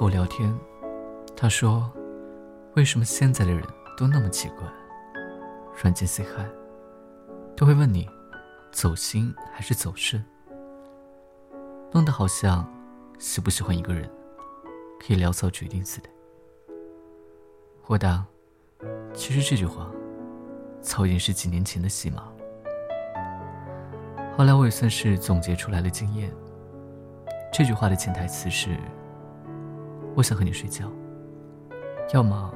和我聊天，他说：“为什么现在的人都那么奇怪？软件 say hi，都会问你走心还是走肾，弄得好像喜不喜欢一个人可以潦草决定似的。”我答：“其实这句话早已经是几年前的戏码。”后来我也算是总结出来了经验。这句话的潜台词是：我想和你睡觉。要么，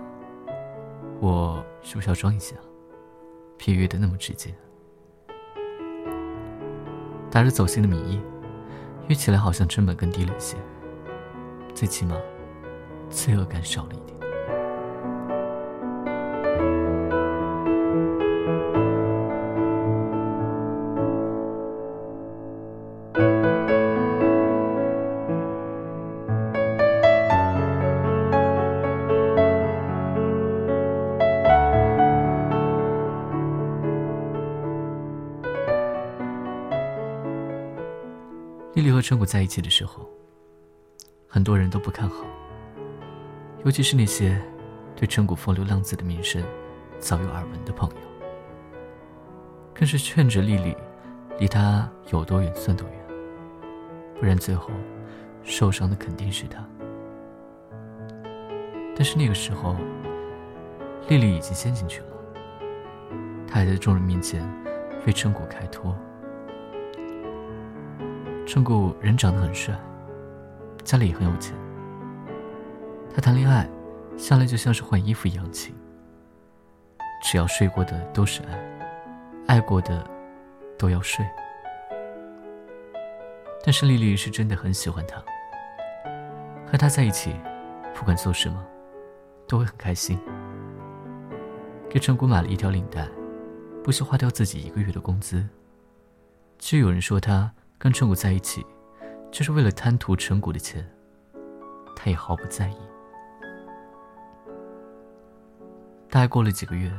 我是不是要装一下，别约的那么直接？打着走心的名义，约起来好像成本更低了一些，最起码，罪恶感少了一点。丽丽和陈谷在一起的时候，很多人都不看好，尤其是那些对陈谷风流浪子的名声早有耳闻的朋友，更是劝着丽丽离他有多远算多远，不然最后受伤的肯定是他。但是那个时候，丽丽已经陷进去了，她还在众人面前为陈谷开脱。陈谷人长得很帅，家里也很有钱。他谈恋爱，向来就像是换衣服一样勤。只要睡过的都是爱，爱过的都要睡。但是丽丽是真的很喜欢他，和他在一起，不管做什么，都会很开心。给陈谷买了一条领带，不惜花掉自己一个月的工资。就有人说他。跟陈谷在一起，就是为了贪图陈谷的钱，他也毫不在意。大概过了几个月，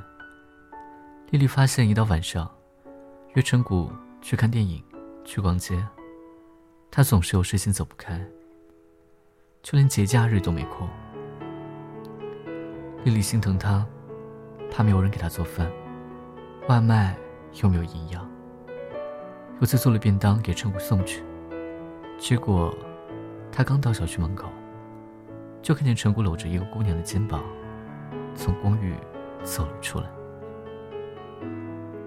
丽丽发现一到晚上，约陈谷去看电影、去逛街，他总是有事情走不开，就连节假日都没空。丽丽心疼他，怕没有人给他做饭，外卖又没有营养。有次做了便当给陈谷送去，结果他刚到小区门口，就看见陈谷搂着一个姑娘的肩膀，从公寓走了出来。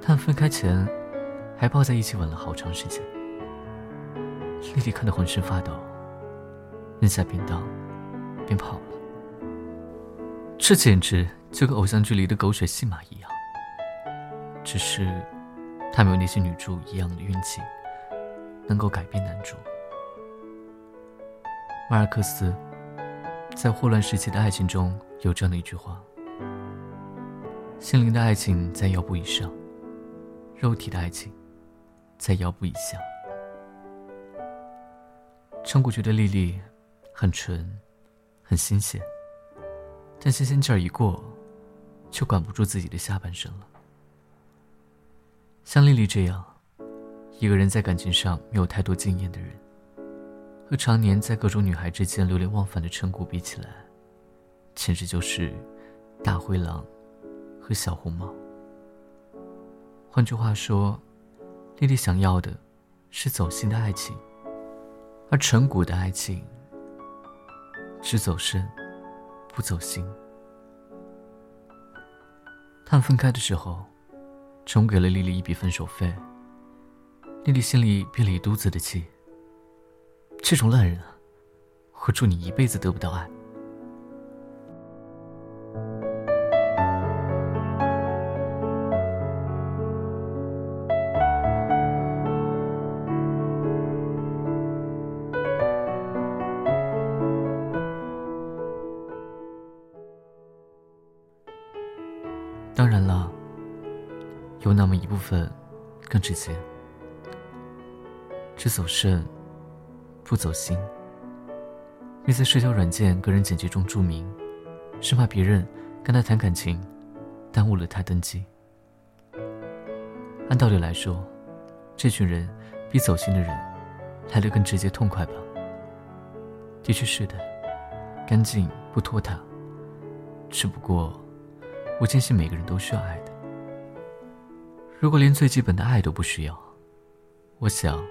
他们分开前还抱在一起吻了好长时间。丽丽看得浑身发抖，扔下便当，便跑了。这简直就跟偶像剧里的狗血戏码一样。只是。他没有那些女主一样的运气，能够改变男主。马尔克斯在《霍乱时期的爱情》中有这样的一句话：“心灵的爱情在腰部以上，肉体的爱情在腰部以下。”陈谷觉得丽丽很纯，很新鲜，但新鲜劲儿一过，就管不住自己的下半身了。像丽丽这样，一个人在感情上没有太多经验的人，和常年在各种女孩之间流连忘返的陈谷比起来，简直就是大灰狼和小红帽。换句话说，丽丽想要的是走心的爱情，而陈谷的爱情只走肾，不走心。他们分开的时候。陈给了丽丽一笔分手费，丽丽心里憋了一肚子的气。这种烂人，我祝你一辈子得不到爱。当然了。有那么一部分，更直接，只走肾，不走心。你在社交软件个人简介中注明，生怕别人跟他谈感情，耽误了他登机。按道理来说，这群人比走心的人来的更直接痛快吧？的确是的，干净不拖沓。只不过，我坚信每个人都需要爱的。如果连最基本的爱都不需要，我想，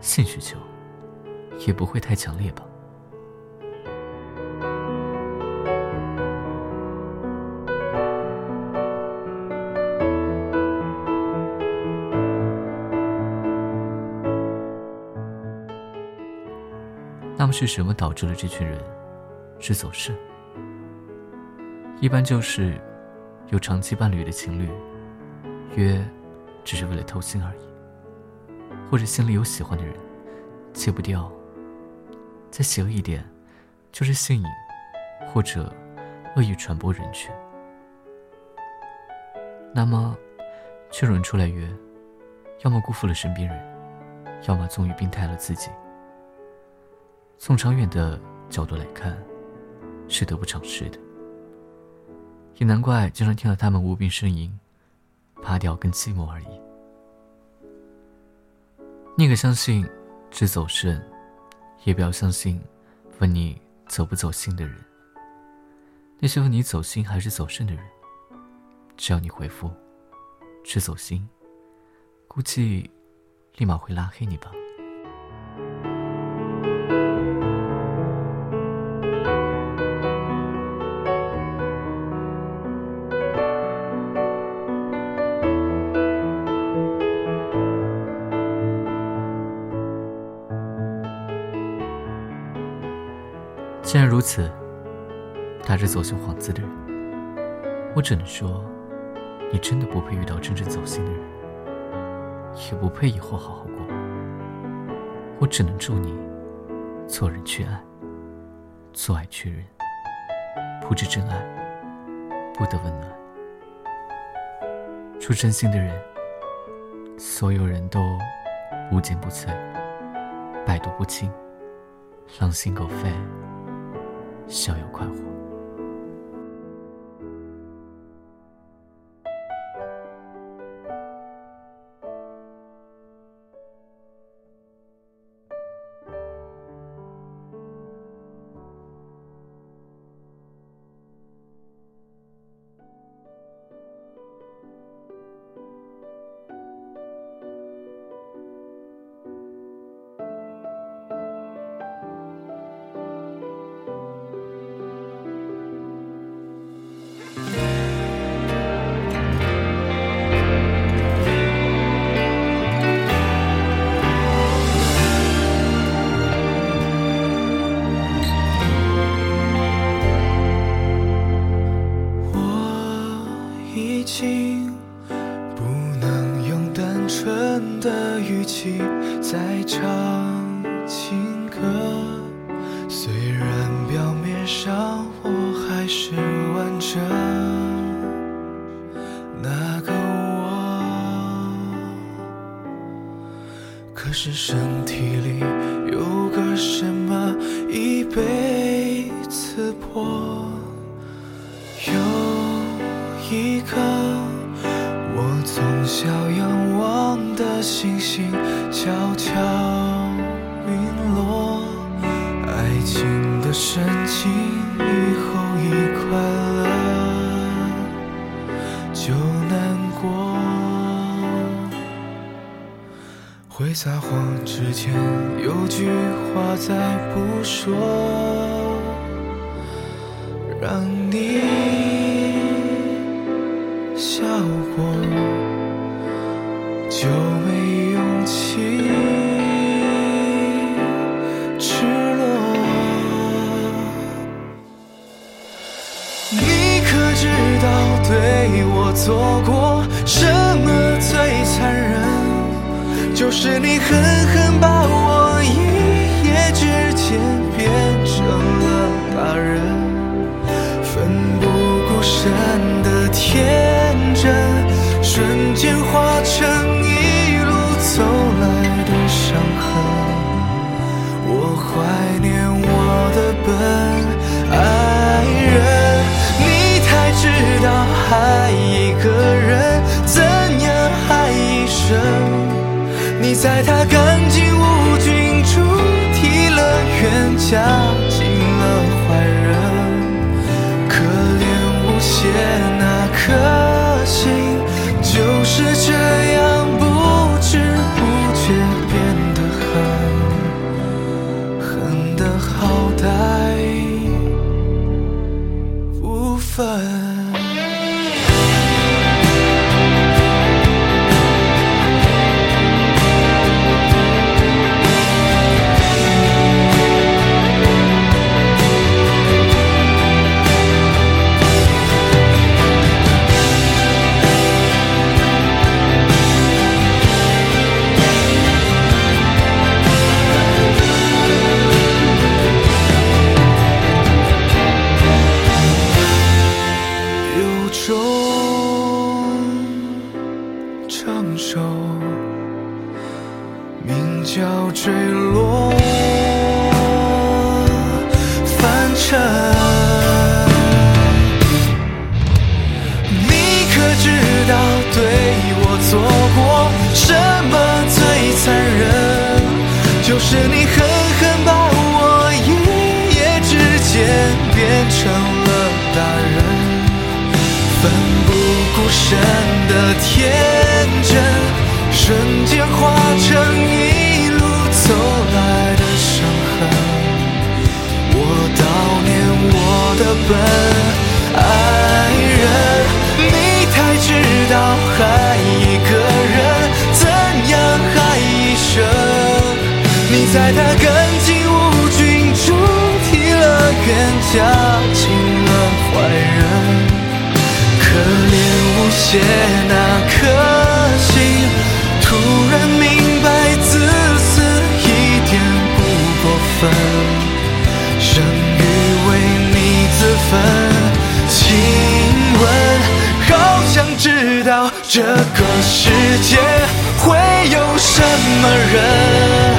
性需求也不会太强烈吧。那么是什么导致了这群人是走肾？一般就是有长期伴侣的情侣，约只是为了偷腥而已，或者心里有喜欢的人，戒不掉。再邪恶一点，就是性瘾，或者恶意传播人群。那么，这种人出来约，要么辜负了身边人，要么终于病态了自己。从长远的角度来看，是得不偿失的。也难怪经常听到他们无病呻吟，怕掉跟寂寞而已。宁可相信只走肾，也不要相信问你走不走心的人。那些问你走心还是走肾的人，只要你回复只走心，估计立马会拉黑你吧。此，他是走心幌子的人，我只能说，你真的不配遇到真正走心的人，也不配以后好好过。我只能祝你，做人去爱，做爱去人，不知真爱，不得温暖。祝真心的人，所有人都无坚不摧，百毒不侵，狼心狗肺。逍遥快活。已经不能用单纯的语气再唱情歌，虽然表面上我还是完整。那个我。可是身体。颗我。从小仰望的星星悄悄陨落，爱情的深情以后一快乐就难过。会撒谎之前有句话再不说，让你笑过。就没勇气赤裸。你可知道对我做过什么最残忍？就是你狠狠下孤身的天真，瞬间化。借那颗心，突然明白自私一点不过分，胜于为你自焚。亲吻，好想知道这个世界会有什么人。